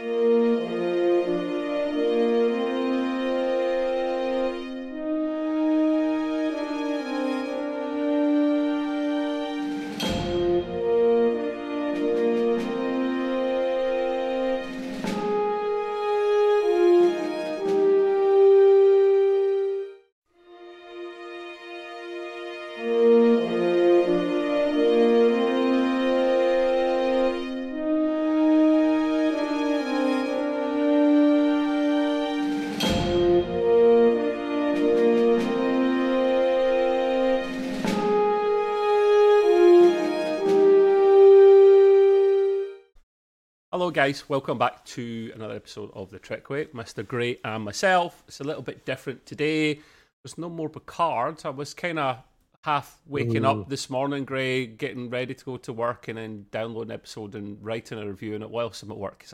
Hello, guys. Welcome back to another episode of The Trek Way. Mr. Gray and myself. It's a little bit different today. There's no more Picard. I was kind of half waking Ooh. up this morning, Gray, getting ready to go to work and then downloading an episode and writing a review on it whilst I'm at work.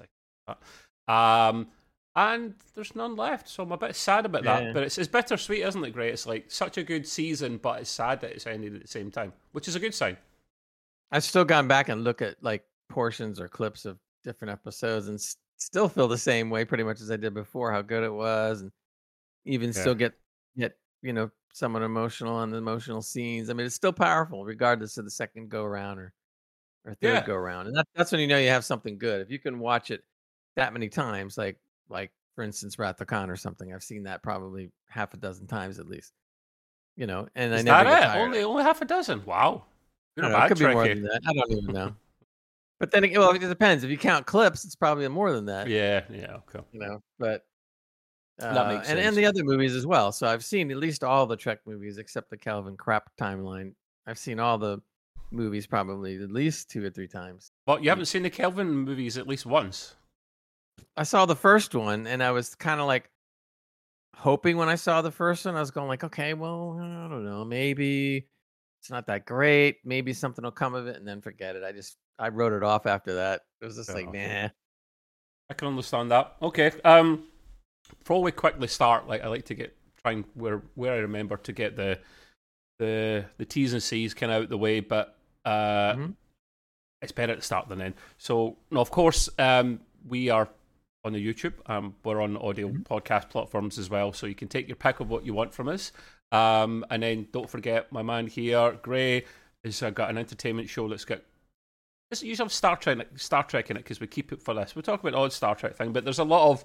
Um, and there's none left, so I'm a bit sad about Yeah. that. But it's, it's bittersweet, isn't it, Gray? It's like such a good season, but it's sad that it's ended at the same time, which is a good sign. I've still gone back and look at like portions or clips of different episodes and s- still feel the same way pretty much as I did before, how good it was and even Yeah. still get get, you know, somewhat emotional on the emotional scenes. I mean, it's still powerful regardless of the second go around or or third Yeah. go around. And that, that's when you know you have something good. If you can watch it that many times, like like for instance Wrath of Khan or something, I've seen that probably half a dozen times at least. You know, and I never that get it? tired. Only only half a dozen. Wow. Don't know, it could be more Trekkie. than that. I don't even know. But then, again, well, it depends. If you count clips, it's probably more than that. Yeah, yeah, okay. You know, but uh, That makes and sense. and the other movies as well. So I've seen at least all the Trek movies except the Kelvin Crap timeline. I've seen all the movies probably at least two or three times. Well, you haven't seen the Kelvin movies at least once. I saw the first one, and I was kind of like hoping when I saw the first one, I was going like, okay, well, I don't know, maybe it's not that great. Maybe something will come of it, and then forget it. I just I wrote it off after that. It was just like, enough. nah. I can understand that. Okay. Um, before we quickly start, like I like to get trying where where I remember to get the the the T's and C's kind of out the way, but uh, Mhm. it's better the start than end. So, no, of course, um, we are on the YouTube. Um, we're on audio podcast platforms as well, so you can take your pick of what you want from us. Um, and then don't forget my man here, Gray, has uh, got an entertainment show that's got. It's usually have Star Trek, Star Trek in it because we keep it for this. We talk about odd Star Trek thing, but there's a lot of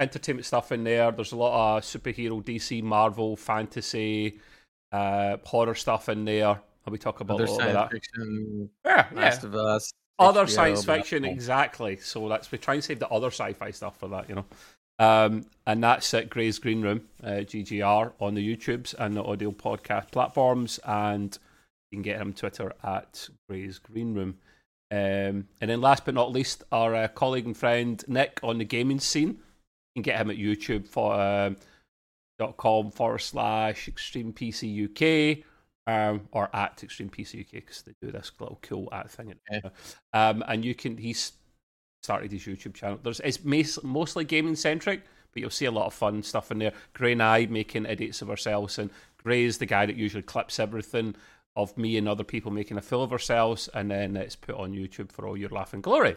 entertainment stuff in there. There's a lot of superhero, DC, Marvel, fantasy, uh, horror stuff in there. And we talk about Other science of that. fiction, Yeah, yeah. Last of Us, Other HBO, science fiction, exactly. So that's we try and save the other sci-fi stuff for that, you know. Um, and that's at Gray's Green Room, uh, GGR, on the YouTubes and the audio podcast platforms. And you can get him on Twitter at Gray's Green Room. Um, and then last but not least, our uh, colleague and friend Nick on the gaming scene. You can get him at YouTube for um, dot com forward slash Extreme PC UK um, or at Extreme PC UK because they do this little cool at thing. Okay. Um, and you can he's started his YouTube channel. There's it's mas- mostly gaming centric, but you'll see a lot of fun stuff in there. Gray and I making idiots of ourselves, and Gray is the guy that usually clips everything of me and other people making a fool of ourselves, and then it's put on YouTube for all your laughing glory.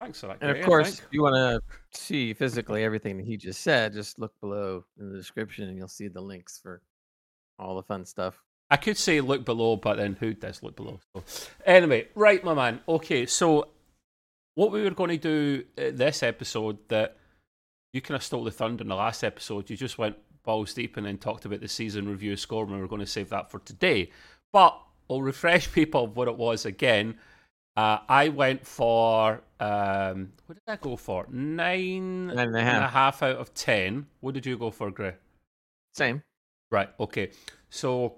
Thanks for that. And of course, if you want to see physically everything that he just said, just look below in the description and you'll see the links for all the fun stuff. I could say look below, but then who does look below? So, anyway, right, my man. Okay, so what we were going to do uh, this episode that you kind of stole the thunder in the last episode. You just went balls deep and then talked about the season review score, and we were going to save that for today. But I'll refresh people of what it was again. Uh, I went for um, what did I go for? Nine Nine and a and a half. half out of ten. What did you go for, Gray? Same. Right. Okay. So,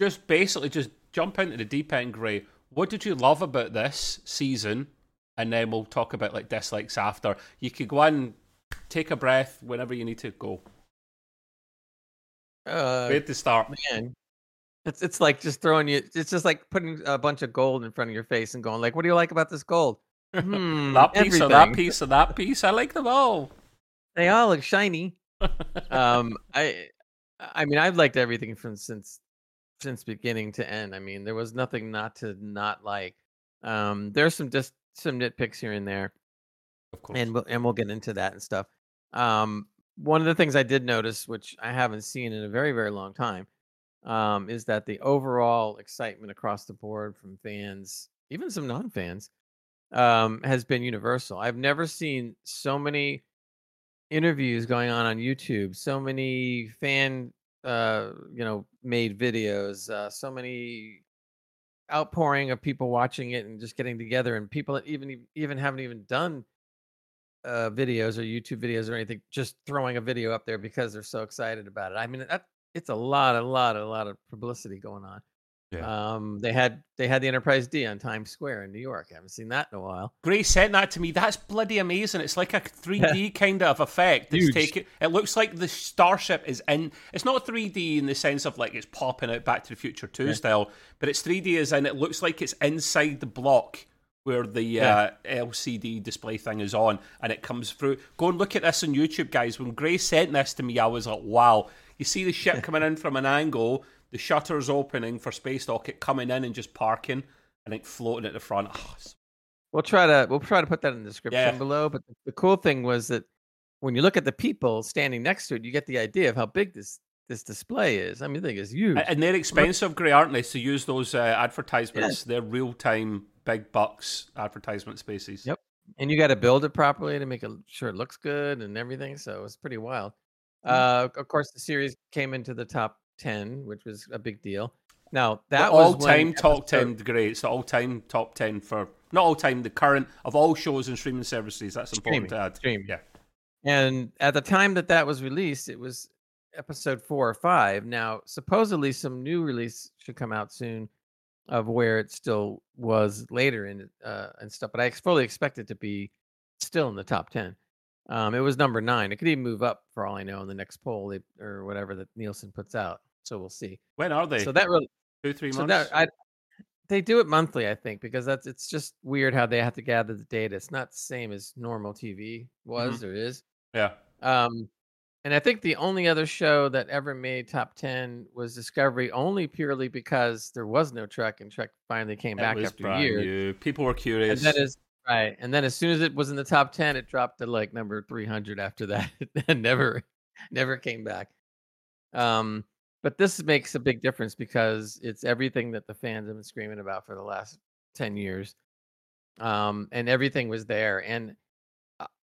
just basically, just jump into the deep end, Gray. What did you love about this season? And then we'll talk about like dislikes after. You could go and take a breath whenever you need to go. Uh, Where to start? man, it's it's like just throwing you. It's just like putting a bunch of gold in front of your face and going like, "What do you like about this gold?" Hmm, that piece of that piece of that piece. I like them all. They all look shiny. um, I, I mean, I've liked everything from since since beginning to end. I mean, there was nothing not to not like. Um, there's some just some nitpicks here and there. Of course. and we'll, and we'll get into that and stuff. Um, one of the things I did notice, which I haven't seen in a very very long time, um, is that the overall excitement across the board from fans, even some non-fans, um, has been universal. I've never seen so many interviews going on on YouTube, so many fan, uh, you know, made videos, uh, so many outpouring of people watching it and just getting together, and people that even even haven't even done uh, videos or YouTube videos or anything, just throwing a video up there because they're so excited about it. I mean, that it's a lot, a lot, a lot of publicity going on. Yeah. Um, they had they had the Enterprise D on Times Square in New York. I haven't seen that in a while. Gray sent that to me. That's bloody amazing. It's like a 3D kind of effect. It's Huge. taken. It looks like the starship is in. It's not 3D in the sense of like it's popping out Back to the Future 2 style, but it's 3D as in it looks like it's inside the block where the Yeah. uh, LCD display thing is on, and it comes through. Go and look at this on YouTube, guys. When Gray sent this to me, I was like, wow. You see the ship coming in from an angle, the shutters opening for Space Dock, it coming in and just parking, and it floating at the front. Oh, We'll try to we'll try to put that in the description Yeah. below. But the, cool thing was that when you look at the people standing next to it, you get the idea of how big this this display is. I mean, the thing is huge. And they're expensive, Gray, aren't they? To use those uh, advertisements, they're real time, big bucks advertisement spaces. Yep. and you got to build it properly to make it sure it looks good and everything. So it's pretty wild. Uh, of course, the series came into the top ten, which was a big deal. Now that was all time top 10, Gray. It's the all time top 10 for, not all time, the current of all shows and streaming services. That's important Streaming, to add. streaming. Yeah. And at the time that that was released, it was episode four or five. Now, supposedly, some new release should come out soon of where it still was later in uh, and stuff. But I fully expect it to be still in the top ten. Um, it was number nine. It could even move up for all I know in the next poll they, or whatever that Nielsen puts out. So we'll see. When are they? So that really, Two, three so months? that I, they do it monthly, I think, because that's it's just weird how they have to gather the data. It's not the same as normal TV was or is. yeah. Um, and I think the only other show that ever made top ten was Discovery, only purely because there was no Trek, and Trek finally came It back after brand years. People were And curious. that is right. And then as soon as it was in the top ten, it dropped to like number three hundred after that, and never, never came back. Um, but this makes a big difference because it's everything that the fans have been screaming about for the last ten years. Um, and everything was there, and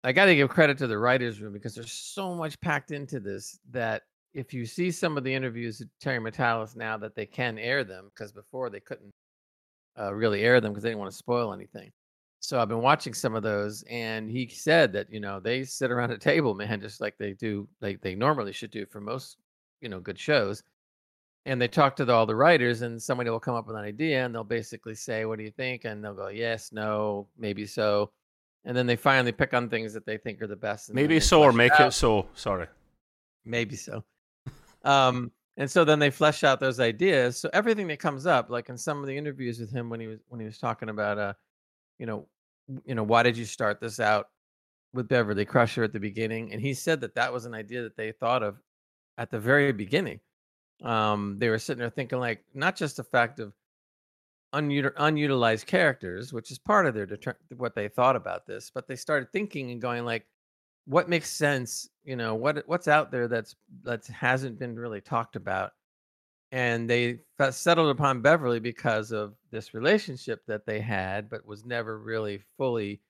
I got to give credit to the writers' room because there's so much packed into this that if you see some of the interviews with Terry Matalas now that they can air them because before they couldn't uh, really air them because they didn't want to spoil anything. So I've been watching some of those, and he said that you know they sit around a table, man, just like they do, like they normally should do for most you know good shows. And they talk to the, all the writers, and somebody will come up with an idea, and they'll basically say, "What do you think?" And they'll go, "Yes, no, maybe so." And then they finally pick on things that they think are the best. Maybe so, or make out. it so. Sorry. Maybe so. um, and so then they flesh out those ideas. So everything that comes up, like in some of the interviews with him when he was when he was talking about, uh, you know, you know, why did you start this out with Beverly Crusher at the beginning? And he said that that was an idea that they thought of at the very beginning. Um, they were sitting there thinking like not just the fact of unutil- unutilized characters, which is part of their deter- what they thought about this, but they started thinking and going like, what makes sense? You know, what what's out there that's that hasn't been really talked about, and they settled upon Beverly because of this relationship that they had, but was never really fully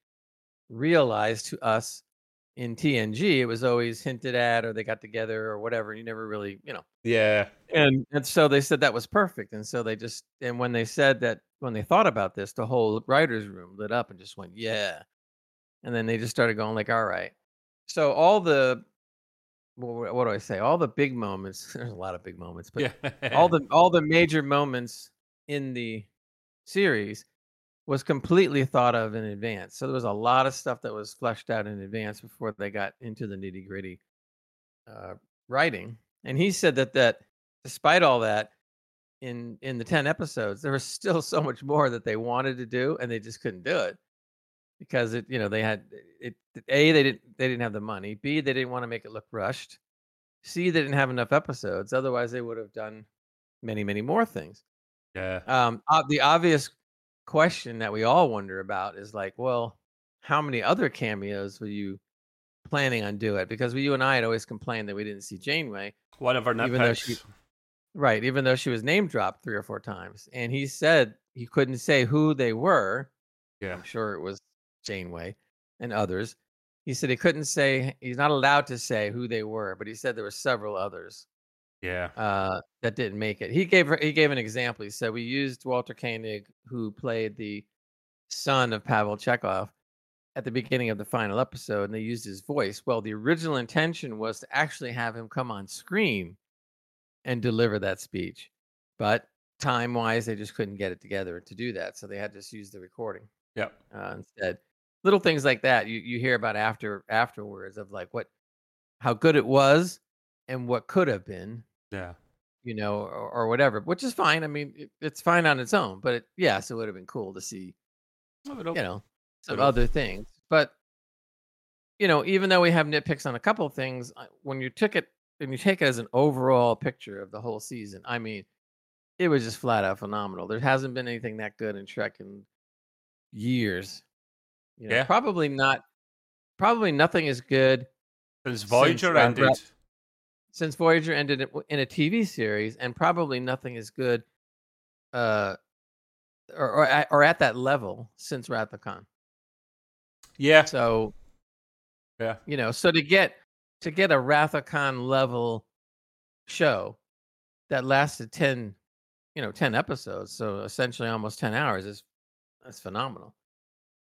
realized to us in TNG. It was always hinted at, or they got together, or whatever. You never really, you know, Yeah. and and so they said that was perfect and so they just and when they said that when they thought about this the whole writers room lit up and just went yeah and then they just started going like all right so all the wh- what do i say? All the big moments there's a lot of big moments but yeah. all the all the major moments in the series was completely thought of in advance. So there was a lot of stuff that was fleshed out in advance before they got into the nitty gritty uh, writing. And he said that that despite all that in in the 10 episodes there was still so much more that they wanted to do and they just couldn't do it because it you know they had it a they didn't they didn't have the money b they didn't want to make it look rushed c they didn't have enough episodes otherwise they would have done many many more things yeah. um the obvious question that we all wonder about is like well how many other cameos were you planning on doing? Because we, you and I had always complained that we didn't see Janeway. One of our Even though she- Right, even though she was name dropped three or four times. And he said he couldn't say who they were. Yeah. I'm sure it was Janeway and others. He said he couldn't say he's not allowed to say who they were, but he said there were several others Yeah. uh, that didn't make it. He gave he gave an example. He said we used Walter Koenig, who played the son of Pavel Chekov, at the beginning of the final episode, and they used his voice. Well, the original intention was to actually have him come on screen and deliver that speech, but time wise, they just couldn't get it together to do that, so they had to just use the recording Yep. uh, instead. Little things like that you you hear about after afterwards of like what how good it was and what could have been Yeah. you know, or, or whatever, which is fine. I mean, it, it's fine on its own, but it, yes, it would have been cool to see, Oh, you know, some other things. But you know, even though we have nitpicks on a couple of things, uh, when you took it and you take it as an overall picture of the whole season, I mean, it was just flat out phenomenal. There hasn't been anything that good in Trek in years. You know, Yeah. probably not. Probably nothing as good Since Voyager uh, ended. Ra- since Voyager ended in a TV series, and probably nothing as good, uh, or or at, or at that level since Wrath of Khan. Yeah. So, Yeah. you know, so to get to get a Wrath of Khan level show that lasted ten, you know, ten episodes, so essentially almost ten hours is that's phenomenal.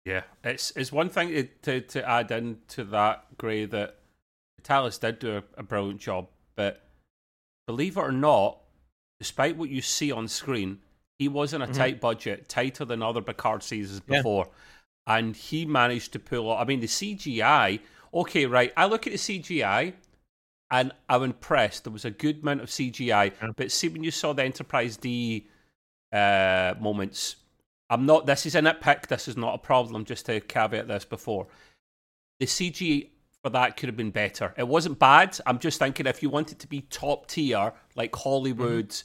Yeah, it's it's one thing to to, to add into that, Gray, that Talis did do a, a brilliant job, but believe it or not, despite what you see on screen, he was in a Mhm. tight budget, tighter than other Picard seasons Yeah. before, and he managed to pull. off- I mean, the CGI. Okay, right. I look at the CGI. And I'm impressed. There was a good amount of CGI, Yeah. but see when you saw the Enterprise D uh, moments, I'm not. This is a nitpick. This is not a problem. Just to caveat this before, the CG for that could have been better. It wasn't bad. I'm just thinking if you wanted to be top tier, like Hollywood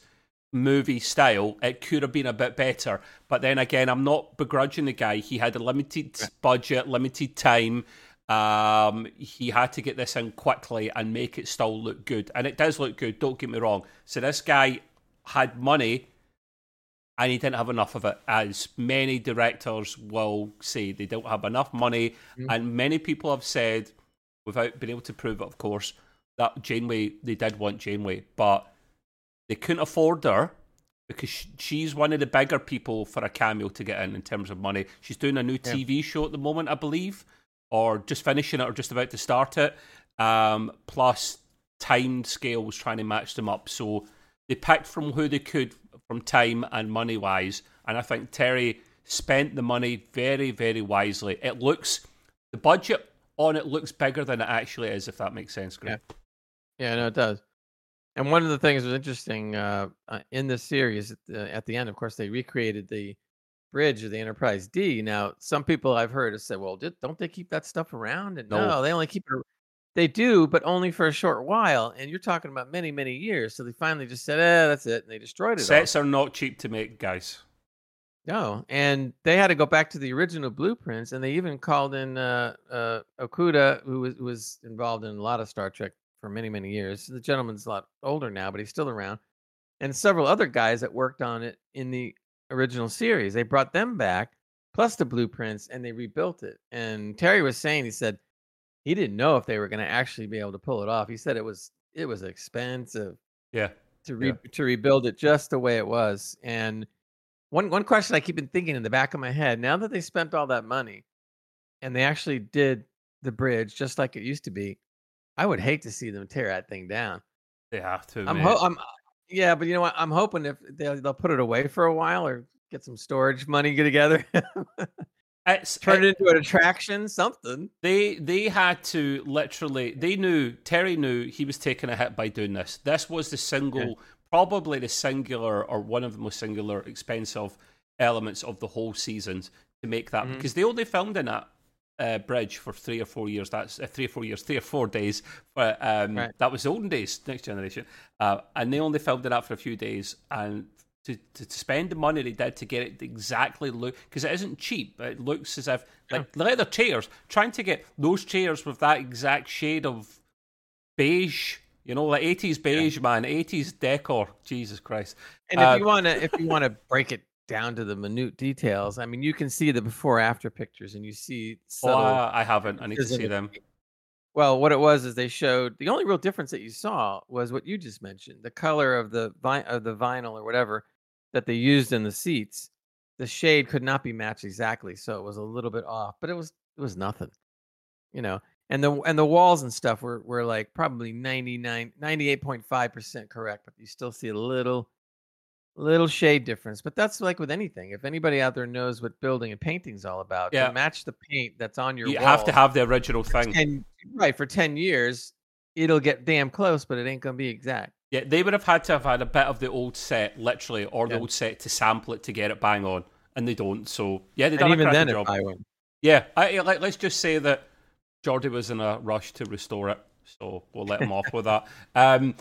movie style, it could have been a bit better. But then again, I'm not begrudging the guy. He had a limited budget, limited time. Um, he had to get this in quickly and make it still look good, and it does look good. Don't get me wrong. So this guy had money and he didn't have enough of it, as many directors will say. They don't have enough money, Mhm. and many people have said, without being able to prove it, of course, that Janeway, they did want Janeway, but they couldn't afford her because she's one of the bigger people for a cameo to get in in terms of money. She's doing a new Yeah. TV show at the moment, I believe, or just finishing it or just about to start it. Um, plus, time scale was trying to match them up. So they picked from who they could from time and money wise. And I think Terry spent the money very, very wisely. It looks, the budget on it looks bigger than it actually is, if that makes sense, Greg. Yeah, no, it does. And one of the things that was interesting uh, uh, in this series at the, at the end. Of course, they recreated the bridge of the Enterprise D. Now, some people I've heard have said, "Well, did, don't they keep that stuff around?" And No. no, they only keep it. They do, but only for a short while. And you're talking about many, many years. So they finally just said, "Eh, that's it," and they destroyed it. all. Sets are not cheap to make, guys. No, and they had to go back to the original blueprints, and they even called in uh, uh, Okuda, who was, who was involved in a lot of Star Trek for many, many years. The gentleman's a lot older now, but he's still around, and several other guys that worked on it in the original series. They brought them back, plus the blueprints, and they rebuilt it. And Terry was saying, he said he didn't know if they were going to actually be able to pull it off. He said it was it was expensive Yeah. to re- to rebuild it just the way it was. And one one question I keep been thinking in the back of my head now that they spent all that money and they actually did the bridge just like it used to be, I would hate to see them tear that thing down. They have to. I'm, ho- I'm yeah, but you know what? I'm hoping if they'll, they'll put it away for a while or get some storage money get together, It's, turn it- it into an attraction, something. They they had to literally. They knew Terry knew he was taking a hit by doing this. This was the single, probably the singular or one of the most singular expensive elements of the whole seasons to make that Mhm. because they only filmed in that uh, bridge for three or four years. That's uh, three or four years, three or four days. But um, Right. that was the olden days, next generation, uh, and they only filmed in that for a few days and to, to spend the money they did to get it exactly look because it isn't cheap. It looks as if like leather chairs, trying to get those chairs with that exact shade of beige, you know, like eighties beige, yeah. man, eighties decor. Jesus Christ! And uh, if you wanna, if you wanna break it down to the minute details, I mean, you can see the before after pictures, and you see. Oh, I haven't. I need to see them. Well, what it was is they showed the only real difference that you saw was what you just mentioned, the color of the vi- of the vinyl or whatever that they used in the seats. The shade could not be matched exactly, so it was a little bit off, but it was it was nothing. You know, and the and the walls and stuff were were like probably 99 98.5% correct, but you still see a little little shade difference. But that's like with anything. If anybody out there knows what building and painting's all about, yeah. to match the paint that's on your You have to have the original thing. 10, right, for 10 years, it'll get damn close, but it ain't going to be exact. Yeah, they would have had to have had a bit of the old set, literally, or the old set to sample it to get it bang on, and they don't. So yeah, they done and even then job. I win. Yeah, I, like, let's just say that Geordi was in a rush to restore it, so we'll let him off with that. Um,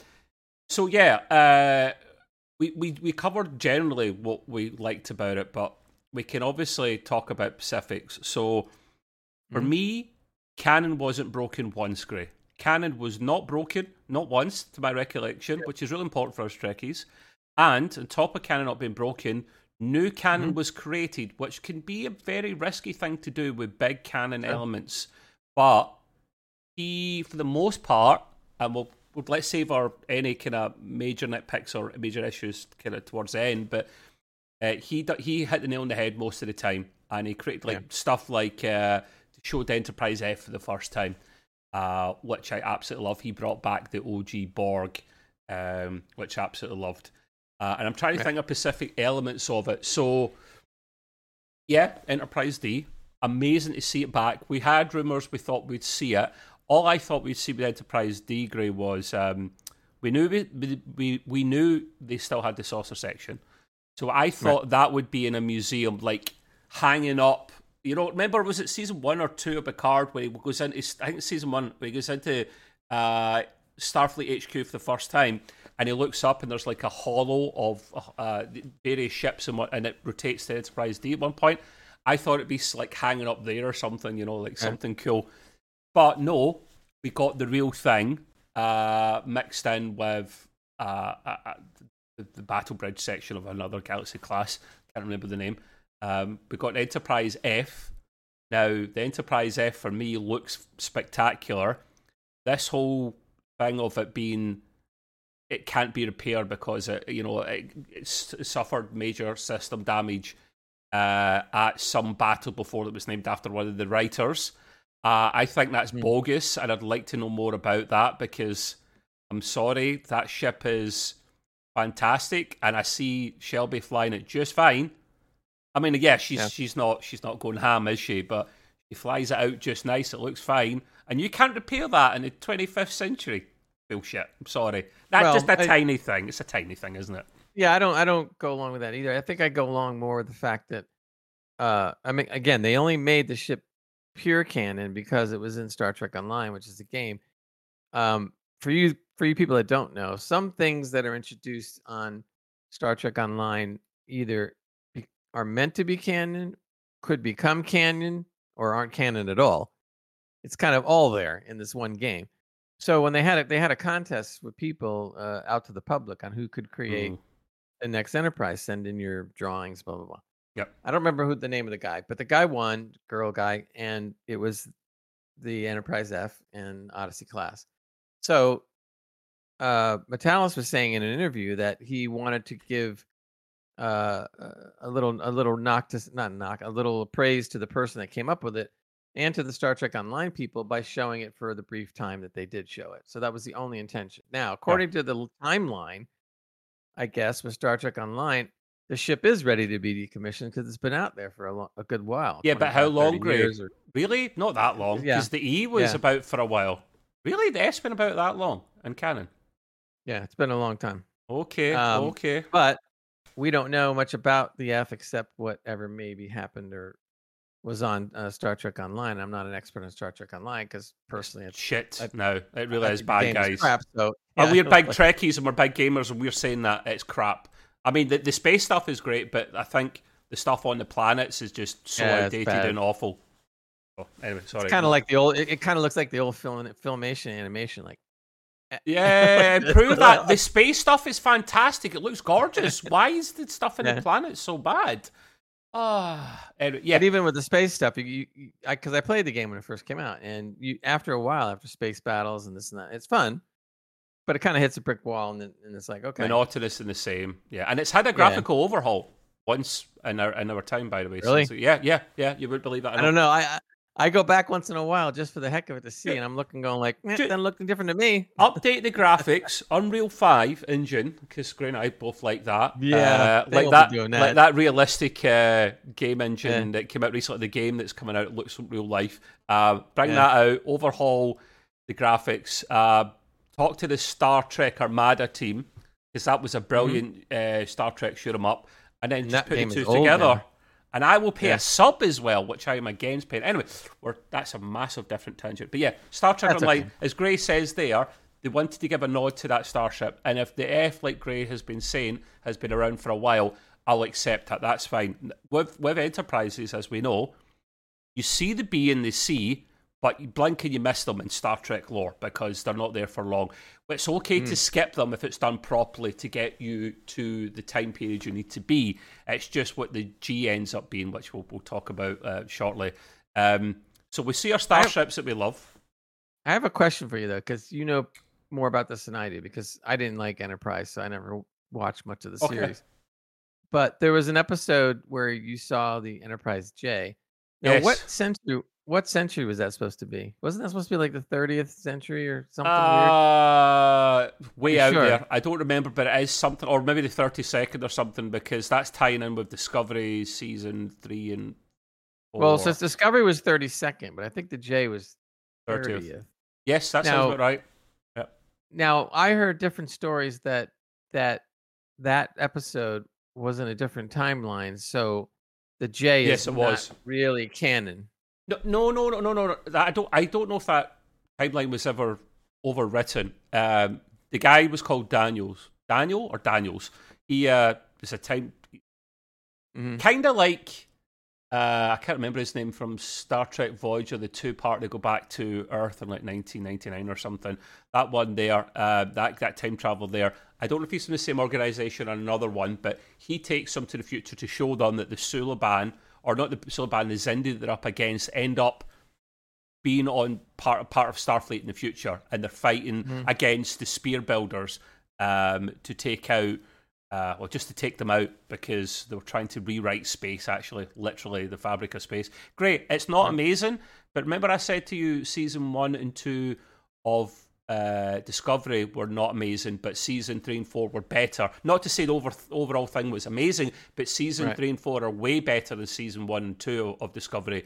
so yeah, uh, we, we we covered generally what we liked about it, but we can obviously talk about specifics. So for mm-hmm. me, canon wasn't broken once, Gray. Canon was not broken, not once, to my recollection, which is really important for us Trekkies. And on top of canon not being broken, new canon mm-hmm. was created, which can be a very risky thing to do with big canon yeah. elements. But he, for the most part, and we'll, we'll let's save our any kind of major nitpicks or major issues kind of towards the end, but uh, he he hit the nail on the head most of the time, and he created like yeah. stuff like uh, showed Enterprise F for the first time uh, which I absolutely love. He brought back the OG Borg, um, which I absolutely loved. Uh, and I'm trying to think of specific elements of it. So, yeah, Enterprise D. Amazing to see it back. We had rumours we thought we'd see it. All I thought we'd see with Enterprise D, Gray, was um, we knew we, we, we knew they still had the saucer section. So I thought right. that would be in a museum, like hanging up you know, remember was it season one or two of Picard where he goes into I think season one where he goes into uh, Starfleet HQ for the first time and he looks up and there's like a hollow of uh, various ships and what and it rotates to Enterprise D at one point. I thought it'd be like hanging up there or something, you know, like something cool. But no, we got the real thing uh, mixed in with uh, uh, uh the, the Battle Bridge section of another Galaxy class. Can't remember the name. Um, we've got Enterprise F. Now, the Enterprise F for me looks spectacular. This whole thing of it being it can't be repaired because it you know it, it suffered major system damage uh, at some battle before that was named after one of the writers. Uh, I think that's mm. bogus, and I'd like to know more about that because I'm sorry that ship is fantastic, and I see Shelby flying it just fine. I mean, yeah, she's yeah. she's not she's not going ham, is she? But she flies it out just nice. It looks fine, and you can't repair that in the 25th century. Bullshit. I'm sorry. That's well, just a I, tiny thing. It's a tiny thing, isn't it? Yeah, I don't I don't go along with that either. I think I go along more with the fact that uh I mean again, they only made the ship pure canon because it was in Star Trek Online, which is a game. Um for you for you people that don't know, some things that are introduced on Star Trek Online either are meant to be canon, could become canon, or aren't canon at all. It's kind of all there in this one game. So when they had it, they had a contest with people uh, out to the public on who could create mm. the next Enterprise. Send in your drawings, blah blah blah. Yep. I don't remember who the name of the guy, but the guy won, girl guy, and it was the Enterprise F and Odyssey class. So uh Matalas was saying in an interview that he wanted to give uh, a little a little knock to not knock a little praise to the person that came up with it and to the Star Trek Online people by showing it for the brief time that they did show it. So that was the only intention. Now, according yeah. to the timeline, I guess with Star Trek Online, the ship is ready to be decommissioned because it's been out there for a, a good while. Yeah, but how long, Greg? Or... Really? Not that long. Because yeah. the E was yeah. about for a while. Really? The S been about that long in canon? Yeah, it's been a long time. Okay, um, okay. But we don't know much about the F except whatever maybe happened or was on uh, Star Trek Online. I'm not an expert on Star Trek Online because personally, it's shit. I, no, it really I is bad, guys. Crap, so yeah, we're big Trekkies and we're big gamers, and we're saying that it's crap. I mean, the, the space stuff is great, but I think the stuff on the planets is just so Yeah, outdated and awful. Oh, anyway, sorry. It's kind of like the old. It, it kind of looks like the old film filmation animation. Like Yeah, prove that. The space stuff is fantastic. It looks gorgeous. Why is the stuff in Yeah. the planet so bad? Ah, anyway, yeah. But even with the space stuff, you, you I because I played the game when it first came out, and you after a while, after space battles and this and that, it's fun, but it kind of hits a brick wall, and, and it's like okay, monotonous and the same. Yeah, and it's had a graphical overhaul once in our in our time, by the way. Really? So, yeah, yeah, yeah. You would believe that. I don't know. I I- go back once in a while just for the heck of it to see, and I'm looking, going like, eh, doesn't look different to me. Update the graphics, Unreal Five engine, because Gray and I both like that. Yeah, uh, like won't that, like that. that realistic uh, game engine that came out recently. The game that's coming out looks real life. Uh, bring Yeah. that out, overhaul the graphics. Uh, talk to the Star Trek Armada team because that was a brilliant uh, Star Trek shoot 'em up, and then And just Mm-hmm. that put the two together. now. And I will pay Yeah. a sub as well, which I am against paying. Anyway, we're, that's a massive different tangent. But yeah, Star Trek That's Online, okay. as Gray says there, they wanted to give a nod to that starship. And if the F, like Gray has been saying, has been around for a while, I'll accept that. That's fine. With, with Enterprises, as we know, you see the B and the C, but you blink and you miss them in Star Trek lore because they're not there for long. It's okay Hmm. to skip them if it's done properly to get you to the time period you need to be. It's just what the G ends up being, which we'll, we'll talk about uh, shortly. Um, so we see our starships that we love. I have a question for you though, because you know more about this than I do, because I didn't like Enterprise, so I never watched much of the Okay. series. But there was an episode where you saw the Enterprise J. Now, Yes. what century? What century was that supposed to be? Wasn't that supposed to be like the 30th century or something weird? Uh, way You out sure? there. I don't remember, but it is something, or maybe the 32nd or something, because that's tying in with Discovery season three and four. Well, since Discovery was 32nd, but I think the J was 30th. 30th. Yes, that Now- sounds about right. Now, I heard different stories that that that episode was in a different timeline, so the J Yes, is it not was. really canon. No, no, no, no, no, no. I don't. I don't know if that timeline was ever overwritten. Um, the guy was called Daniels. Daniel or Daniels. He uh, was a time Mhm. kind of like uh, I can't remember his name from Star Trek Voyager, the two part they go back to Earth in like 1999 or something. That one there, uh, that that time travel there. I don't know if he's from the same organization or another one, but he takes them to the future to show them that the Suliban, or not the Suliban, the Xindi that they're up against, end up being on part part of Starfleet in the future, and they're fighting against the Sphere Builders um, to take out, uh, well, just to take them out because they were trying to rewrite space. Actually, literally the fabric of space. Great, it's not amazing, but remember I said to you, season one and two of uh, Discovery were not amazing, but season three and four were better. Not to say the over, overall thing was amazing, but season Right. three and four are way better than season one and two of Discovery.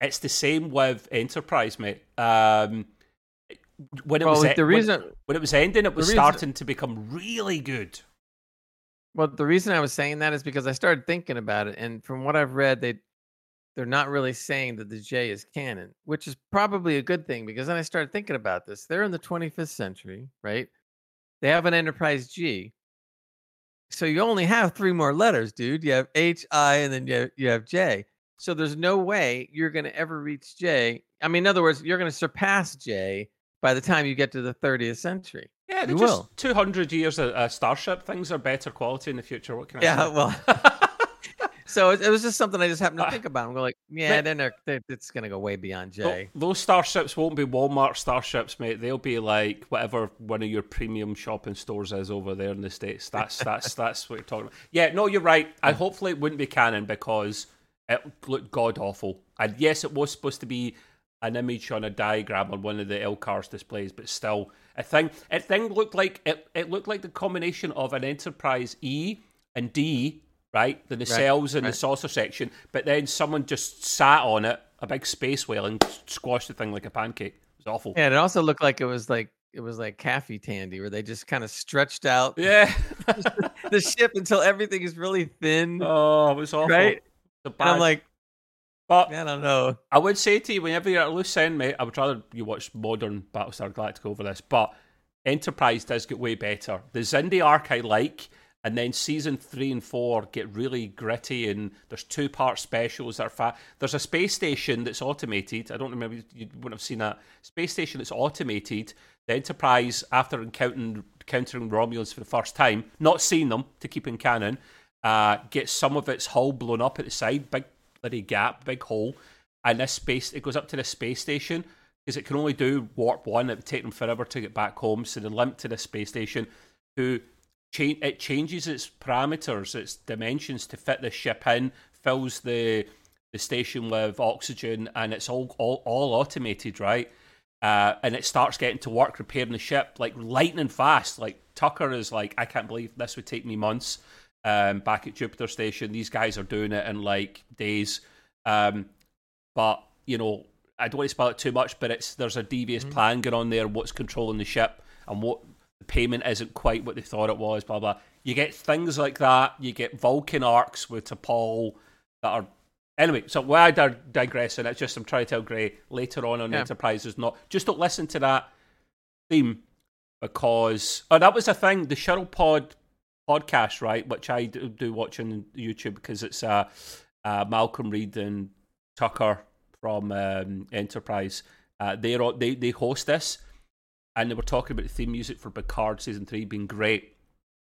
It's the same with Enterprise, mate. Um, when it Well, was the when- reason when it was ending, it was reason- starting to become really good. well, the reason I was saying that is because I started thinking about it, and from what I've read, they they're not really saying that the J is canon, which is probably a good thing because then I started thinking about this. They're in the 25th century, right? They have an Enterprise G. So you only have three more letters, dude. You have H, I, and then you have, you have J. So there's no way you're going to ever reach J. I mean, in other words, you're going to surpass J by the time you get to the 30th century. Yeah, they're just will. 200 years of a starship. Things are better quality in the future. What can I Yeah, say? well. so it, it was just something I just happened to think about. I'm going like, yeah, then they're, they're, it's going to go way beyond Jay. Those starships won't be Walmart starships, mate. They'll be like whatever one of your premium shopping stores is over there in the states. That's that's that's what you're talking about. Yeah, no, you're right. I hopefully it wouldn't be canon because it looked god awful. And yes, it was supposed to be an image on a diagram on one of the LCARS displays, but still, a thing. It thing looked like it. It looked like the combination of an Enterprise E and D, right? The nacelles and right. the saucer section, but then someone just sat on it, a big space whale, and squashed the thing like a pancake. It was awful. Yeah, and it also looked like it was like it was like Caffey Tandy, where they just kind of stretched out Yeah. the ship until everything is really thin. oh, it was awful. Right? The and I'm like, but I don't know. I would say to you, whenever you're at a loose end, mate, I would rather you watch modern Battlestar Galactica over this. But Enterprise does get way better. The Xindi arc I like, And then season three and four get really gritty, and there's two part specials that are fat. There's a space station that's automated. I don't remember you wouldn't have seen that space station that's automated. The Enterprise, after encountering, Romulans for the first time, not seeing them to keep in canon, uh, gets some of its hull blown up at the side, big bloody gap, big hole, and this space it goes up to the space station because it can only do warp one. It would take them forever to get back home, so they limp to the space station. Who cha- it changes its parameters, its dimensions to fit the ship in, fills the the station with oxygen, and it's all all, all automated, right? Uh, and it starts getting to work repairing the ship like lightning fast. Like Tucker is like, I can't believe this would take me months. Um, back at Jupiter Station, these guys are doing it in like days. Um, but you know, I don't want to spoil it too much, but it's there's a devious mm-hmm. plan going on there. What's controlling the ship and what payment isn't quite what they thought it was. Blah blah. You get things like that. You get Vulcan arcs with T'Pol that are anyway. So why I digress, and it's just I'm trying to tell Gray later on on yeah. Enterprise is not just don't listen to that theme because oh that was a thing. The Shuttlepod podcast, right, which I do, do watch on YouTube because it's uh, uh, Malcolm Reed and Tucker from um, Enterprise. Uh, they they they host this, and they were talking about the theme music for Picard season three being great,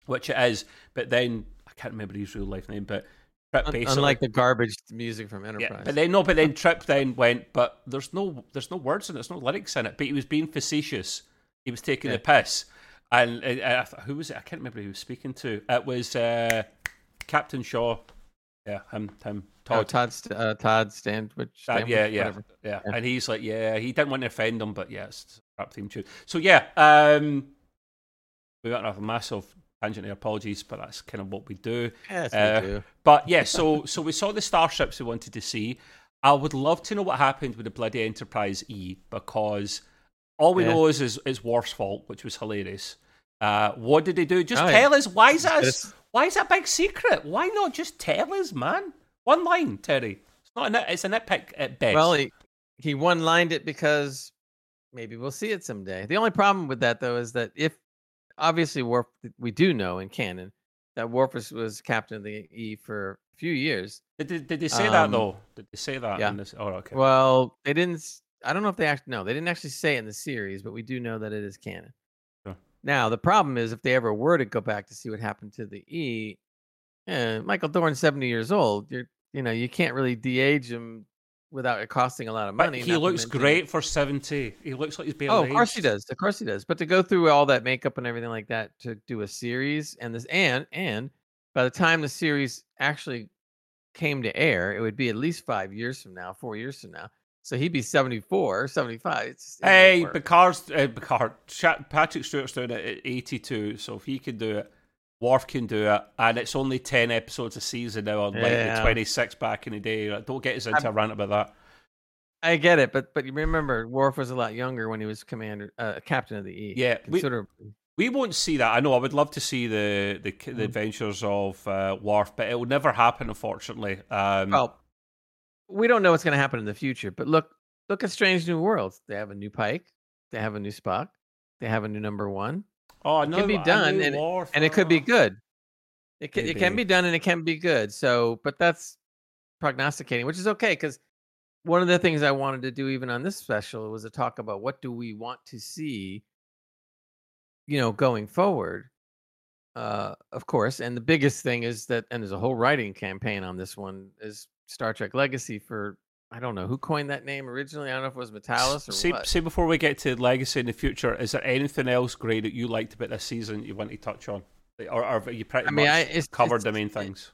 which it is. But then I can't remember his real life name, but Trip basically, unlike the garbage music from Enterprise. Yeah, but then no, but then Trip then went, but there's no there's no words in it, there's no lyrics in it. But he was being facetious. He was taking yeah. the piss. And uh, who was it? I can't remember who he was speaking to. It was uh, Captain Shaw. Yeah, him, him, Todd. Oh, Todd, uh, Todd Stashwick. Uh, yeah, yeah, yeah, yeah, And he's like, yeah, he didn't want to offend him, but a rap theme tune. So yeah, um, we got a massive tangent here. Apologies, but that's kind of what we do. Yes, uh, we do. But yeah, so so we saw the starships we wanted to see. I would love to know what happened with the bloody Enterprise E because all we yeah. know is, is is Worf's fault, which was hilarious. Uh, what did they do? Just oh, tell yeah. us. Why is that? A, why is that big secret? Why not just tell us, man? One line, Terry. It's not. A, it's a nitpick at best. Well, he he one lined it because maybe we'll see it someday. The only problem with that though is that if obviously Worf, we do know in canon that Worf was, was captain of the E for a few years. Did, did, did they say um, that though? Did they say that? Yeah. In this? Oh, okay. Well, they didn't. I don't know if they actually no, they didn't actually say it in the series, but we do know that it is canon. Sure. Now the problem is if they ever were to go back to see what happened to the E, eh, Michael Dorn's seventy years old. You're you know you can't really de-age him without it costing a lot of money. But he looks great for seventy. He looks like he's being. Oh, of course he does. Of course he does. But to go through all that makeup and everything like that to do a series and this and and by the time the series actually came to air, it would be at least five years from now, four years from now. So he'd be 74, 75. It's, hey, Picard's, uh, Picard, Patrick Stewart's doing it at 82. So if he could do it, Worf can do it. And it's only 10 episodes a season now, like yeah. the 26 back in the day. Like, don't get us into a rant about that. I get it, but but you remember Worf was a lot younger when he was commander, uh, captain of the E. Yeah, Consider- we, we won't see that. I know. I would love to see the the, the mm-hmm. adventures of uh, Worf, but it will never happen, unfortunately. Um, well, we don't know what's going to happen in the future. But look, look at Strange New Worlds. They have a new Pike. They have a new Spock. They have a new Number One. Oh, it can be done, and, and it could be good. It can, it can be done, and it can be good. So, but that's prognosticating, which is okay because one of the things I wanted to do even on this special was to talk about what do we want to see, you know, going forward. Uh, of course, and the biggest thing is that, and there's a whole writing campaign on this one is Star Trek Legacy for I don't know who coined that name originally. I don't know if it was Matalas or say, what. Say before we get to Legacy in the future, is there anything else great that you liked about this season you want to touch on, or, or you pretty I mean, much I, it's, covered it's, the main things?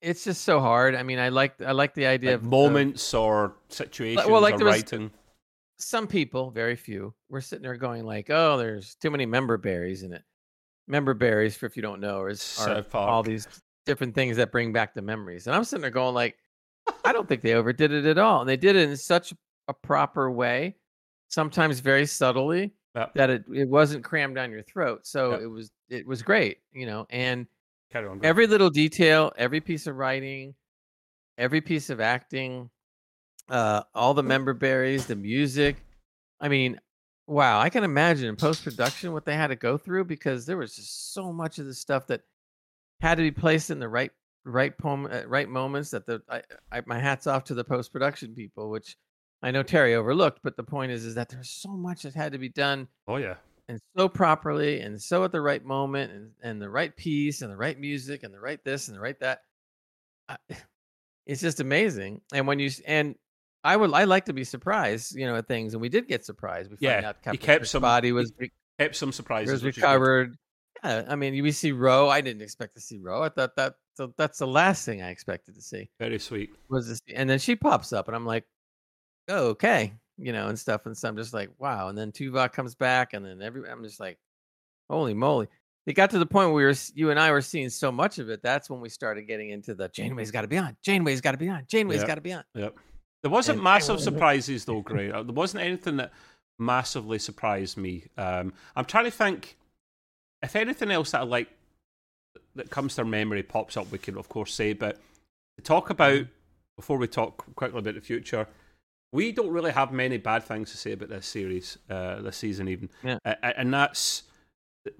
It's just so hard. I mean, I like I like the idea like of moments or situations well, like or writing. Some people, very few, were sitting there going like, "Oh, there's too many member berries in it." Member berries, for if you don't know, is are all these different things that bring back the memories. And I'm sitting there going like, I don't think they overdid it at all. And they did it in such a proper way, sometimes very subtly, yep. that it, it wasn't crammed down your throat. So yep. it was it was great, you know, and every little detail, every piece of writing, every piece of acting, uh, all the member berries, the music. I mean, wow, I can imagine in post production what they had to go through because there was just so much of the stuff that had to be placed in the right right poem uh, right moments that the I, I, my hats off to the post production people which I know Terry overlooked but the point is is that there's so much that had to be done oh yeah. and so properly and so at the right moment and, and the right piece and the right music and the right this and the right that. I, it's just amazing. And when you and I would I like to be surprised you know at things and we did get surprised we yeah out Captain he kept some body was kept some surprises was recovered yeah, I mean, we see Ro. I didn't expect to see Ro. I thought that so that's the last thing I expected to see. Very sweet. Was this, and then she pops up, and I'm like, oh, okay, you know, and stuff, and so I'm just like, wow. And then Tuvok comes back, and then every I'm just like, holy moly! It got to the point where we were, you and I were seeing so much of it. That's when we started getting into the Janeway's got to be on. Janeway's got to be on. Janeway's yep. got to be on. Yep. There wasn't and, massive surprises though, Gray. Uh, there wasn't anything that massively surprised me. Um, I'm trying to think if anything else that I like that comes to our memory pops up, we can of course say. But to talk about mm-hmm. before we talk quickly about the future, we don't really have many bad things to say about this series, uh, this season even, yeah. uh, and that's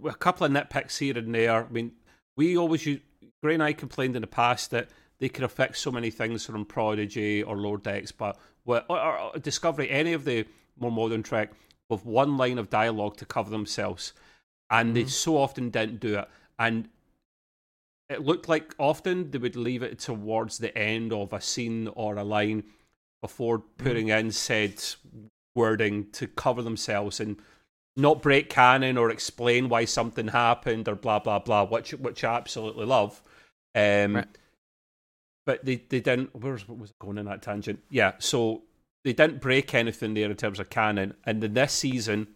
a couple of nitpicks here and there. I mean, we always use, Gray and I complained in the past that they could affect so many things from Prodigy or Lower Decks, but or, or, or Discovery, any of the more modern Trek, with one line of dialogue to cover themselves and mm-hmm. they so often didn't do it. And it looked like often they would leave it towards the end of a scene or a line before mm-hmm. putting mm-hmm. in said wording to cover themselves and not break canon or explain why something happened or blah blah blah, which which I absolutely love. Um, right. But they, they didn't. Where was it going in that tangent? Yeah, so they didn't break anything there in terms of canon. And in this season,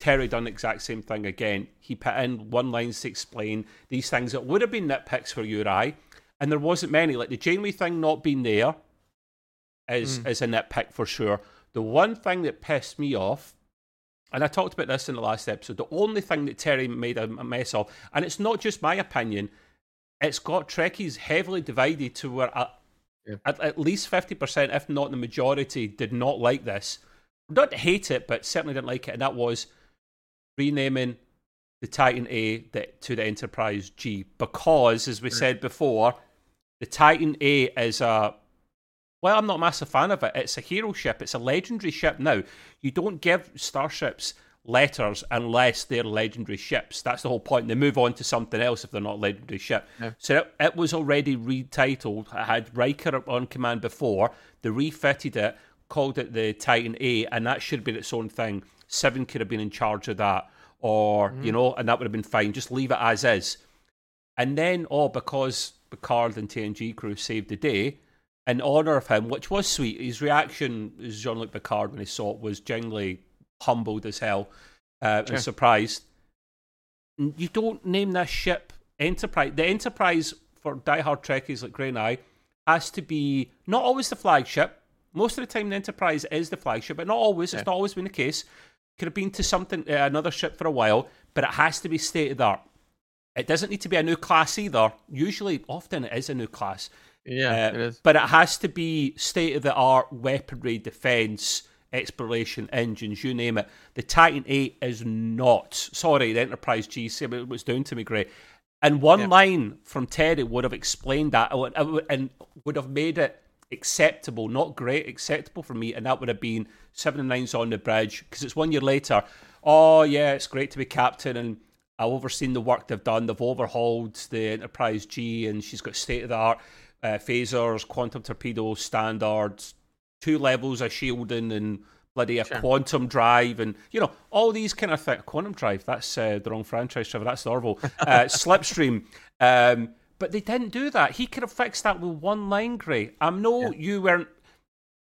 Terry done the exact same thing again. He put in one lines to explain these things that would have been nitpicks for you or I, and there wasn't many. Like the Janeway thing not being there is mm. is a nitpick for sure. The one thing that pissed me off, and I talked about this in the last episode, the only thing that Terry made a mess of, and it's not just my opinion, it's got Trekkies heavily divided to where a, yeah. at, at least 50%, if not the majority, did not like this. Not hate it, but certainly didn't like it, and that was renaming the Titan A to the Enterprise G because, as we mm. said before, the Titan A is a well, I'm not a massive fan of it. It's a hero ship. It's a legendary ship now. You don't give starships letters unless they're legendary ships. That's the whole point. They move on to something else if they're not legendary ship. Yeah. So it, it, was already retitled. It had Riker on command before. They refitted it, called it the Titan A, and that should have been its own thing. Seven could have been in charge of that, or mm-hmm. you know, and that would have been fine. Just leave it as is. And then, oh, because Picard and TNG crew saved the day, in honor of him, which was sweet. His reaction, as Jean Luc Picard when he saw it, was genuinely humbled as hell uh, sure. and surprised. You don't name this ship Enterprise. The Enterprise for diehard Trekkies like Gray and I has to be not always the flagship. Most of the time, the Enterprise is the flagship, but not always. Yeah. It's not always been the case could have been to something uh, another ship for a while, but it has to be state of the art. It doesn't need to be a new class either. Usually, often it is a new class. Yeah, uh, it is. But it has to be state of the art weaponry, defense, exploration, engines, you name it. The Titan A is not. Sorry, the Enterprise G, it was down to me, Gray. And one yeah. line from Terry would have explained that and would have made it acceptable, not great, acceptable for me, and that would have been seven and nine's on the bridge because it's one year later. Oh yeah, it's great to be captain, and I've overseen the work they've done. They've overhauled the Enterprise G, and she's got state of the art uh, phasers, quantum torpedoes, standards, two levels of shielding, and bloody a sure. quantum drive, and you know all these kind of things. Quantum drive, that's uh, the wrong franchise, Trevor. That's the Orville. Uh, Slipstream. Um, but they didn't do that. He could have fixed that with one line, Gray. I know yeah. you weren't.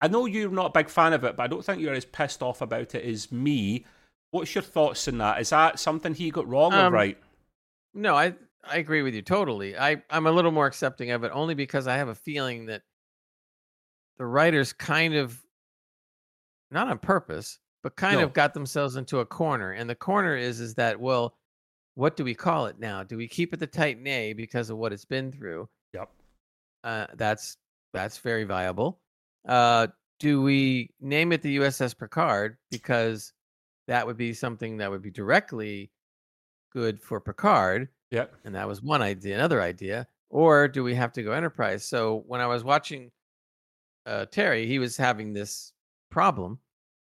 I know you're not a big fan of it, but I don't think you're as pissed off about it as me. What's your thoughts on that? Is that something he got wrong um, or right? No, I I agree with you totally. I I'm a little more accepting of it only because I have a feeling that the writers kind of not on purpose, but kind no. of got themselves into a corner. And the corner is is that well, what do we call it now? Do we keep it the Titan A because of what it's been through? Yep. Uh, that's that's very viable. Uh, do we name it the USS Picard because that would be something that would be directly good for Picard? Yep. And that was one idea. Another idea. Or do we have to go enterprise? So when I was watching uh, Terry, he was having this problem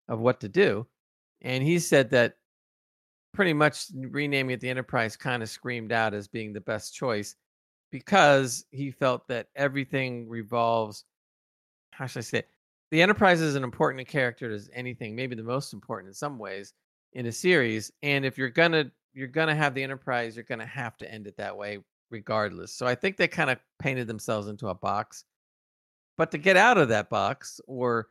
of what to do. And he said that pretty much renaming it the enterprise kind of screamed out as being the best choice because he felt that everything revolves how should I say it? The Enterprise is an important character as anything, maybe the most important in some ways in a series. And if you're gonna you're gonna have the Enterprise, you're gonna have to end it that way regardless. So I think they kind of painted themselves into a box. But to get out of that box or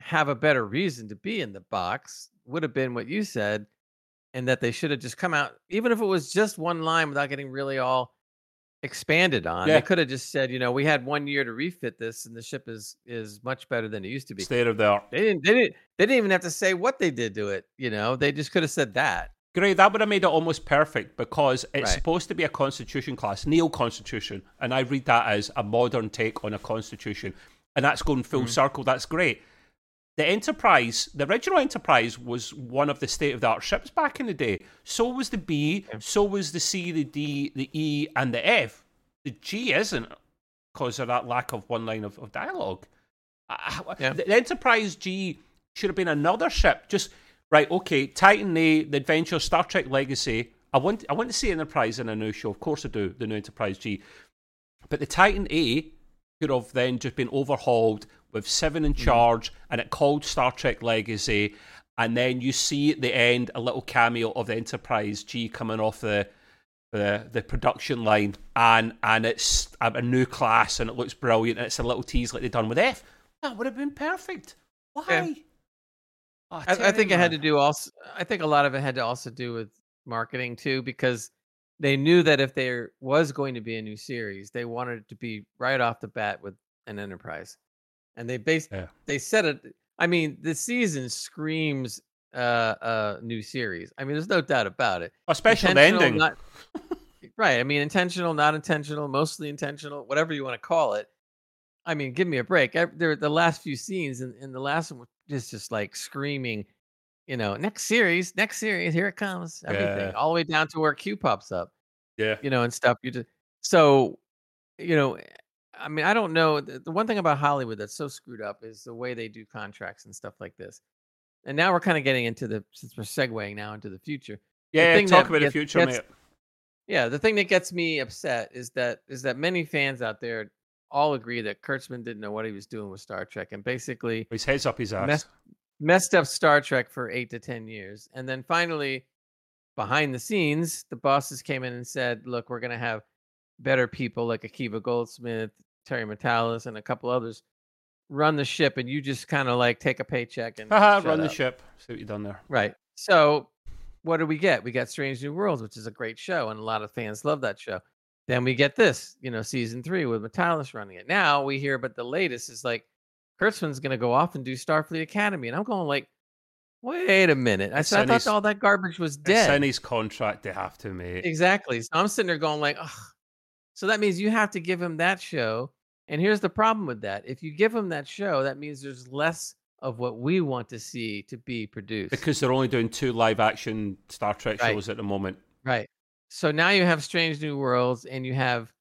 have a better reason to be in the box would have been what you said, and that they should have just come out, even if it was just one line without getting really all expanded on. Yeah. They could have just said, you know, we had one year to refit this, and the ship is is much better than it used to be. State of the art. They didn't. They didn't. They didn't even have to say what they did to it. You know, they just could have said that. Great, that would have made it almost perfect because it's Right. supposed to be a constitution class, neo constitution, and I read that as a modern take on a constitution, and that's going full Mhm. circle. That's great. The Enterprise, the original Enterprise, was one of the state of the art ships back in the day. So was the B, so was the C, the D, the E, and the F. The G isn't because of that lack of one line of, of dialogue. Uh, Yeah. The, the Enterprise G should have been another ship. Just right, okay. Titan A, the Adventure, Star Trek Legacy. I want, I want to see Enterprise in a new show. Of course, I do. The new Enterprise G, but the Titan A could have then just been overhauled with Seven in mm-hmm. charge, and it called Star Trek Legacy. And then you see at the end a little cameo of the Enterprise G coming off the the the production line, and and it's a, a new class, and it looks brilliant, and it's a little tease like they've done with F. That would have been perfect. Why? Yeah. Oh, I, I think it had to do also. I think a lot of it had to also do with marketing too, because they knew that if there was going to be a new series, they wanted it to be right off the bat with an Enterprise, and they based Yeah. they said it. I mean, the season screams uh, uh, new series. I mean, there's no doubt about it. especially the ending. not- right. I mean, intentional, not intentional, mostly intentional, whatever you want to call it. I mean, give me a break. Ev- There, the last few scenes and, and the last one was just, just like screaming, you know, next series, next series, here it comes, everything, Yeah. all the way down to where Q pops up, yeah, you know, and stuff. You just so, you know, I mean, I don't know. The, the one thing about Hollywood that's so screwed up is the way they do contracts and stuff like this. And now we're kind of getting into the since we're segueing now into the future. yeah. thing Talk that about the future, gets- mate. Yeah, the thing that gets me upset is that is that many fans out there all agree that Kurtzman didn't know what he was doing with Star Trek and basically His head's up his ass. messed messed up Star Trek for eight to ten years. And then finally, behind the scenes, the bosses came in and said, Look, we're gonna have better people like Akiva Goldsman, Terry Matalas, and a couple others run the ship and you just kind of like take a paycheck and run the ship. See what you've done there. Right. So, what do we get? We got Strange New Worlds, which is a great show, and a lot of fans love that show. Then we get this, you know, season three with Matalas running it. Now we hear, but the latest is like Kurtzman's going to go off and do Starfleet Academy, and I'm going like, wait a minute. I said I thought all that garbage was It's dead. in his contract. They have to, make. Exactly. So I'm sitting there going like, Ugh. so that means you have to give him that show. And here's the problem with that: if you give them that show, that means there's less of what we want to see to be produced. Because they're only doing two live action Star Trek Right. shows at the moment. Right. So now you have Strange New Worlds, and you have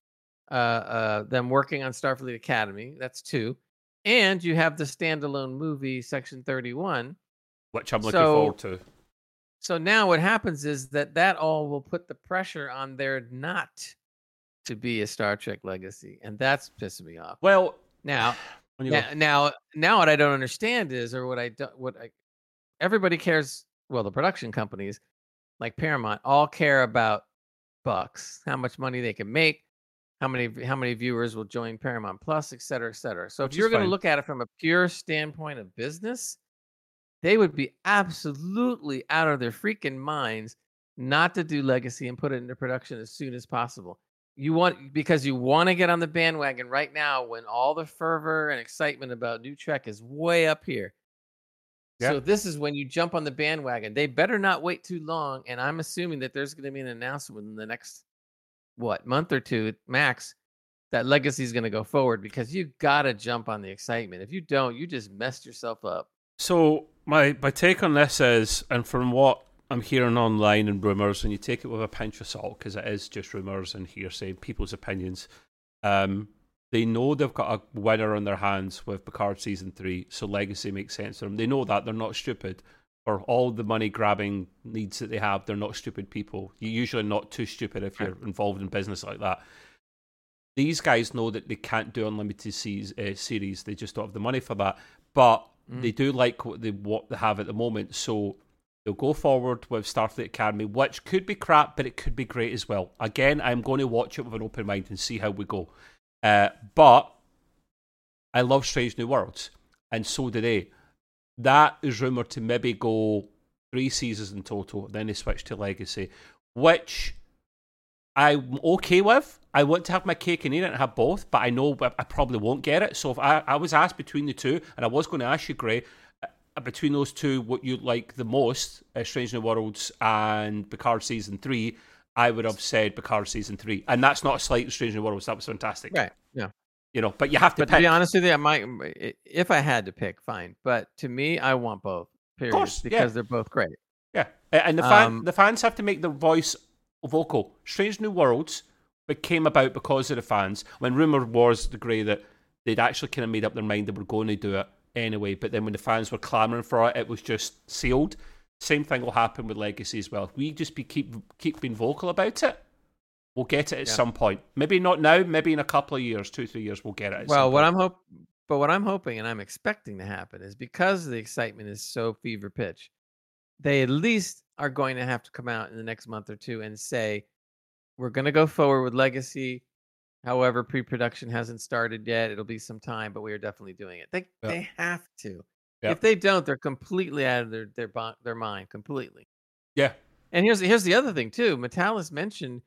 uh, uh, them working on Starfleet Academy. That's two, and you have the standalone movie Section Thirty One. which I'm looking So- forward to. So now what happens is that that all will put the pressure on there not to be a Star Trek legacy, and that's pissing me off. Well, Now, you go, now, now, now, what I don't understand is, or what I don't, what I, everybody cares. Well, the production companies, like Paramount, all care about bucks, how much money they can make, how many, how many viewers will join Paramount Plus, et cetera, et cetera. So Which if you're going to look at it from a pure standpoint of business, they would be absolutely out of their freaking minds not to do legacy and put it into production as soon as possible. You want because you want to get on the bandwagon right now when all the fervor and excitement about new Trek is way up here. So this is when you jump on the bandwagon. They better not wait too long, and I'm assuming that there's going to be an announcement in the next what month or two max that legacy is going to go forward because you got to jump on the excitement. If you don't, you just messed yourself up. so my my take on this is, and from what I'm hearing online and rumors, and you take it with a pinch of salt because it is just rumors and hearsay, people's opinions. Um, they know they've got a winner on their hands with Picard season three, so legacy makes sense to them. They know that they're not stupid. For all the money grabbing needs that they have, they're not stupid people. You're usually not too stupid if you're involved in business like that. These guys know that they can't do unlimited series, uh, series. They just don't have the money for that. But mm. they do like what they what they have at the moment. So they'll go forward with Starfleet Academy, which could be crap, but it could be great as well. Again, I'm going to watch it with an open mind and see how we go. Uh, but I love Strange New Worlds, and so do they. That is rumored to maybe go three seasons in total. Then they switch to Legacy, which I'm okay with. I want to have my cake and eat it and have both, but I know I probably won't get it. So if I, I was asked between the two, and I was going to ask you, Gray, between those two, what you like the most, uh, Strange New Worlds and Picard season three, I would have said Picard season three, and that's not a slight Strange New Worlds. That was fantastic, right? Yeah, you know, but you have to. But pick. to be honest with you, I might, if I had to pick, fine. But to me, I want both. Period, of course, because yeah. they're both great. Yeah, and the fan, um, the fans have to make their voice vocal. Strange New Worlds came about because of the fans. When rumor was the grey that they'd actually kind of made up their mind they were going to do it anyway, but then when the fans were clamoring for it, it was just sealed. Same thing will happen with Legacy as well. If we just be keep keep being vocal about it, we'll get it at yeah. some point. Maybe not now. Maybe in a couple of years, two three years, we'll get it. well, what I'm hope, but what I'm hoping and I'm expecting to happen is because the excitement is so fever pitch, they at least are going to have to come out in the next month or two and say, we're going to go forward with Legacy. However, pre-production hasn't started yet. It'll be some time, but we are definitely doing it. They they have to. If they don't, they're completely out of their their their mind completely. Yeah. And here's here's the other thing too. Matalas mentioned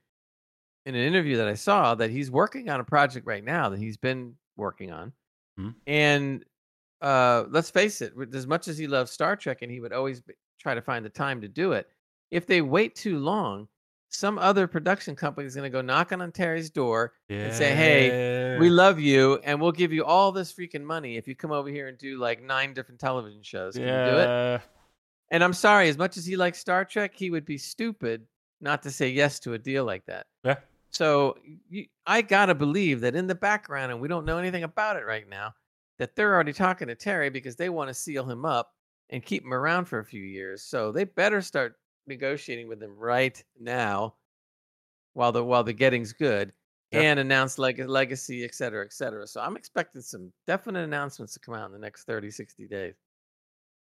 in an interview that I saw that he's working on a project right now that he's been working on. Mm-hmm. And uh, let's face it, as much as he loves Star Trek and he would always be, try to find the time to do it, if they wait too long, some other production company is going to go knocking on Terry's door yeah. and say, "Hey, we love you, and we'll give you all this freaking money if you come over here and do like nine different television shows. Can yeah. you do it?" And I'm sorry, as much as he likes Star Trek, he would be stupid not to say yes to a deal like that. Yeah. So you, I gotta believe that in the background, and we don't know anything about it right now, that they're already talking to Terry because they want to seal him up and keep him around for a few years. So they better start negotiating with them right now while the while the getting's good yep. and announce leg- legacy et cetera et cetera so i'm expecting some definite announcements to come out in the next 30 60 days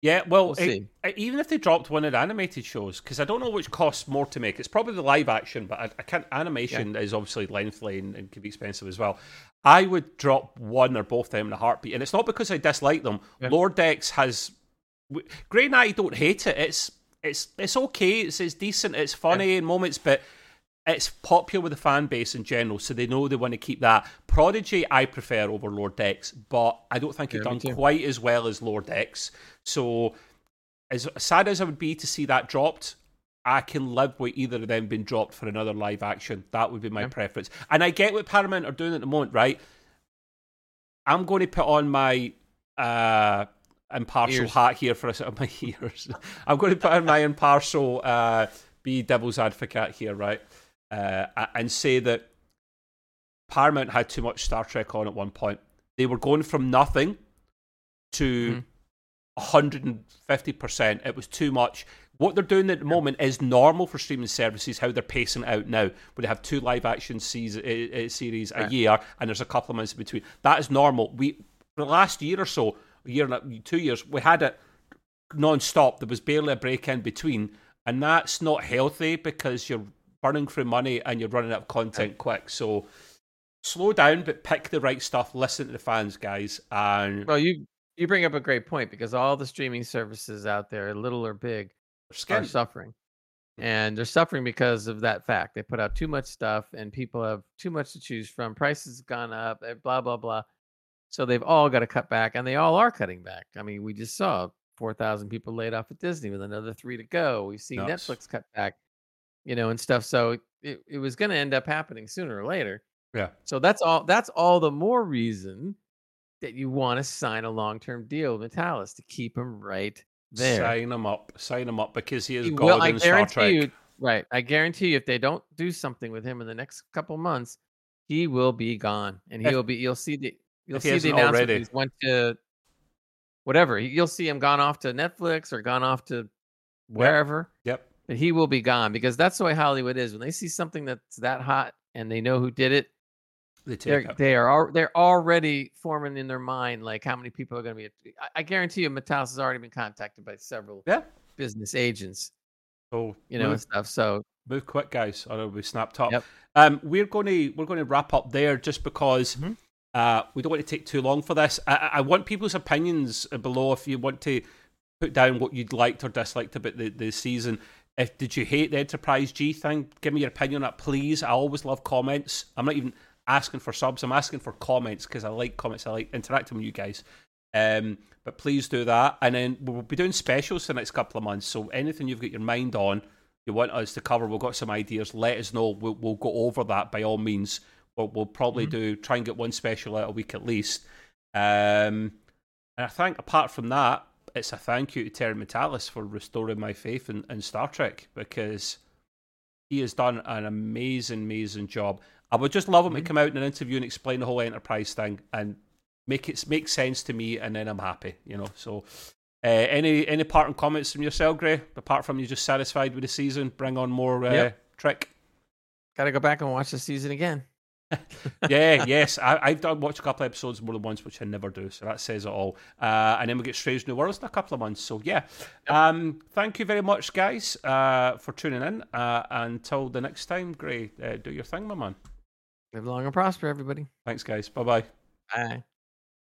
yeah, well, we'll it, it, even if they dropped one of the animated shows, because I don't know which costs more to make. It's probably the live action, but I, I can't. Animation yeah. is obviously lengthy and, and, can be expensive as well. I would drop one or both of them in a heartbeat, and it's not because I dislike them. Yeah. Lower Decks has. And I don't hate it. It's it's it's okay. It's it's decent. It's funny yeah. in moments, but it's popular with the fan base in general, so they know they want to keep that. Prodigy, I prefer over Lower Decks, but I don't think yeah, it done quite as well as Lower Decks. So, as sad as I would be to see that dropped, I can live with either of them being dropped for another live action. That would be my yeah. preference. And I get what Paramount are doing at the moment, right? I'm going to put on my uh, impartial ears. hat here for a set of my ears. I'm going to put on my impartial, uh, be devil's advocate here, right? Uh, and say that Paramount had too much Star Trek on at one point. They were going from nothing to mm. 150%. It was too much. What they're doing at the moment is normal for streaming services, how they're pacing out now, where they have two live action season, uh, series a year and there's a couple of months in between. That is normal. We, the last year or so, a year and two years, we had it non-stop. There was barely a break in between, and that's not healthy because you're burning through money and you're running out of content quick. So slow down, but pick the right stuff. Listen to the fans, guys. And well, you you bring up a great point because all the streaming services out there, little or big, are suffering. And they're suffering because of that fact. They put out too much stuff and people have too much to choose from. Prices have gone up, eh, blah, blah, blah. So they've all got to cut back, and they all are cutting back. I mean, we just saw 4,000 people laid off at Disney with another three to go. We've seen Nuts. Netflix cut back, you know, and stuff. So it, it was going to end up happening sooner or later. Yeah. So that's all. That's all the more reason that you want to sign a long term deal with Matalas to keep him right there. Sign him up. Sign him up because he is He God will- I in Star guarantee Trek. you, right? I guarantee you, if they don't do something with him in the next couple months, he will be gone, and he'll be. You'll see the. You'll see the announcement. already. He's went to whatever. You'll see him gone off to Netflix or gone off to wherever. Yep. But he will be gone because that's the way Hollywood is. When they see something that's that hot and they know who did it, They they're they are they're already forming in their mind like how many people are going to be. I, I guarantee you, Matalas has already been contacted by several Yeah. business agents, So you know, and stuff. So move quick, guys, or it'll be snapped up. Yep. Um, we're going to we're going to wrap up there just because Mhm. Uh, we don't want to take too long for this. I, I- want people's opinions below if you want to put down what you'd liked or disliked about the, the season. If did you hate the Enterprise G thing? Give me your opinion on that, please. I always love comments. I'm not even asking for subs. I'm asking for comments because I like comments. I like interacting with you guys. Um, but please do that, and then we'll be doing specials the next couple of months. So anything you've got your mind on, you want us to cover, we've got some ideas. Let us know. We'll, we'll go over that by all means. We'll, we'll probably Mhm. do try and get one special out a week at least. Um, and I think apart from that, it's a thank you to Terry Matalas for restoring my faith in, in Star Trek because he has done an amazing, amazing job. I would just love him to Mhm. come out in an interview and explain the whole Enterprise thing and make it make sense to me, and then I'm happy. You know. So, uh, any any parting comments from yourself, Gray? Apart from you just satisfied with the season, bring on more uh, Yep. Trek. got to go back and watch the season again. yeah, yes, I, I've done watched a couple of episodes more than once, which I never do. So that says it all. Uh, and then we get Strange New Worlds in a couple of months. So yeah, um, thank you very much, guys, uh, for tuning in. Uh, until the next time, Gray, uh, do your thing, my man. Live long and prosper, everybody. Thanks, guys. Bye bye. Bye.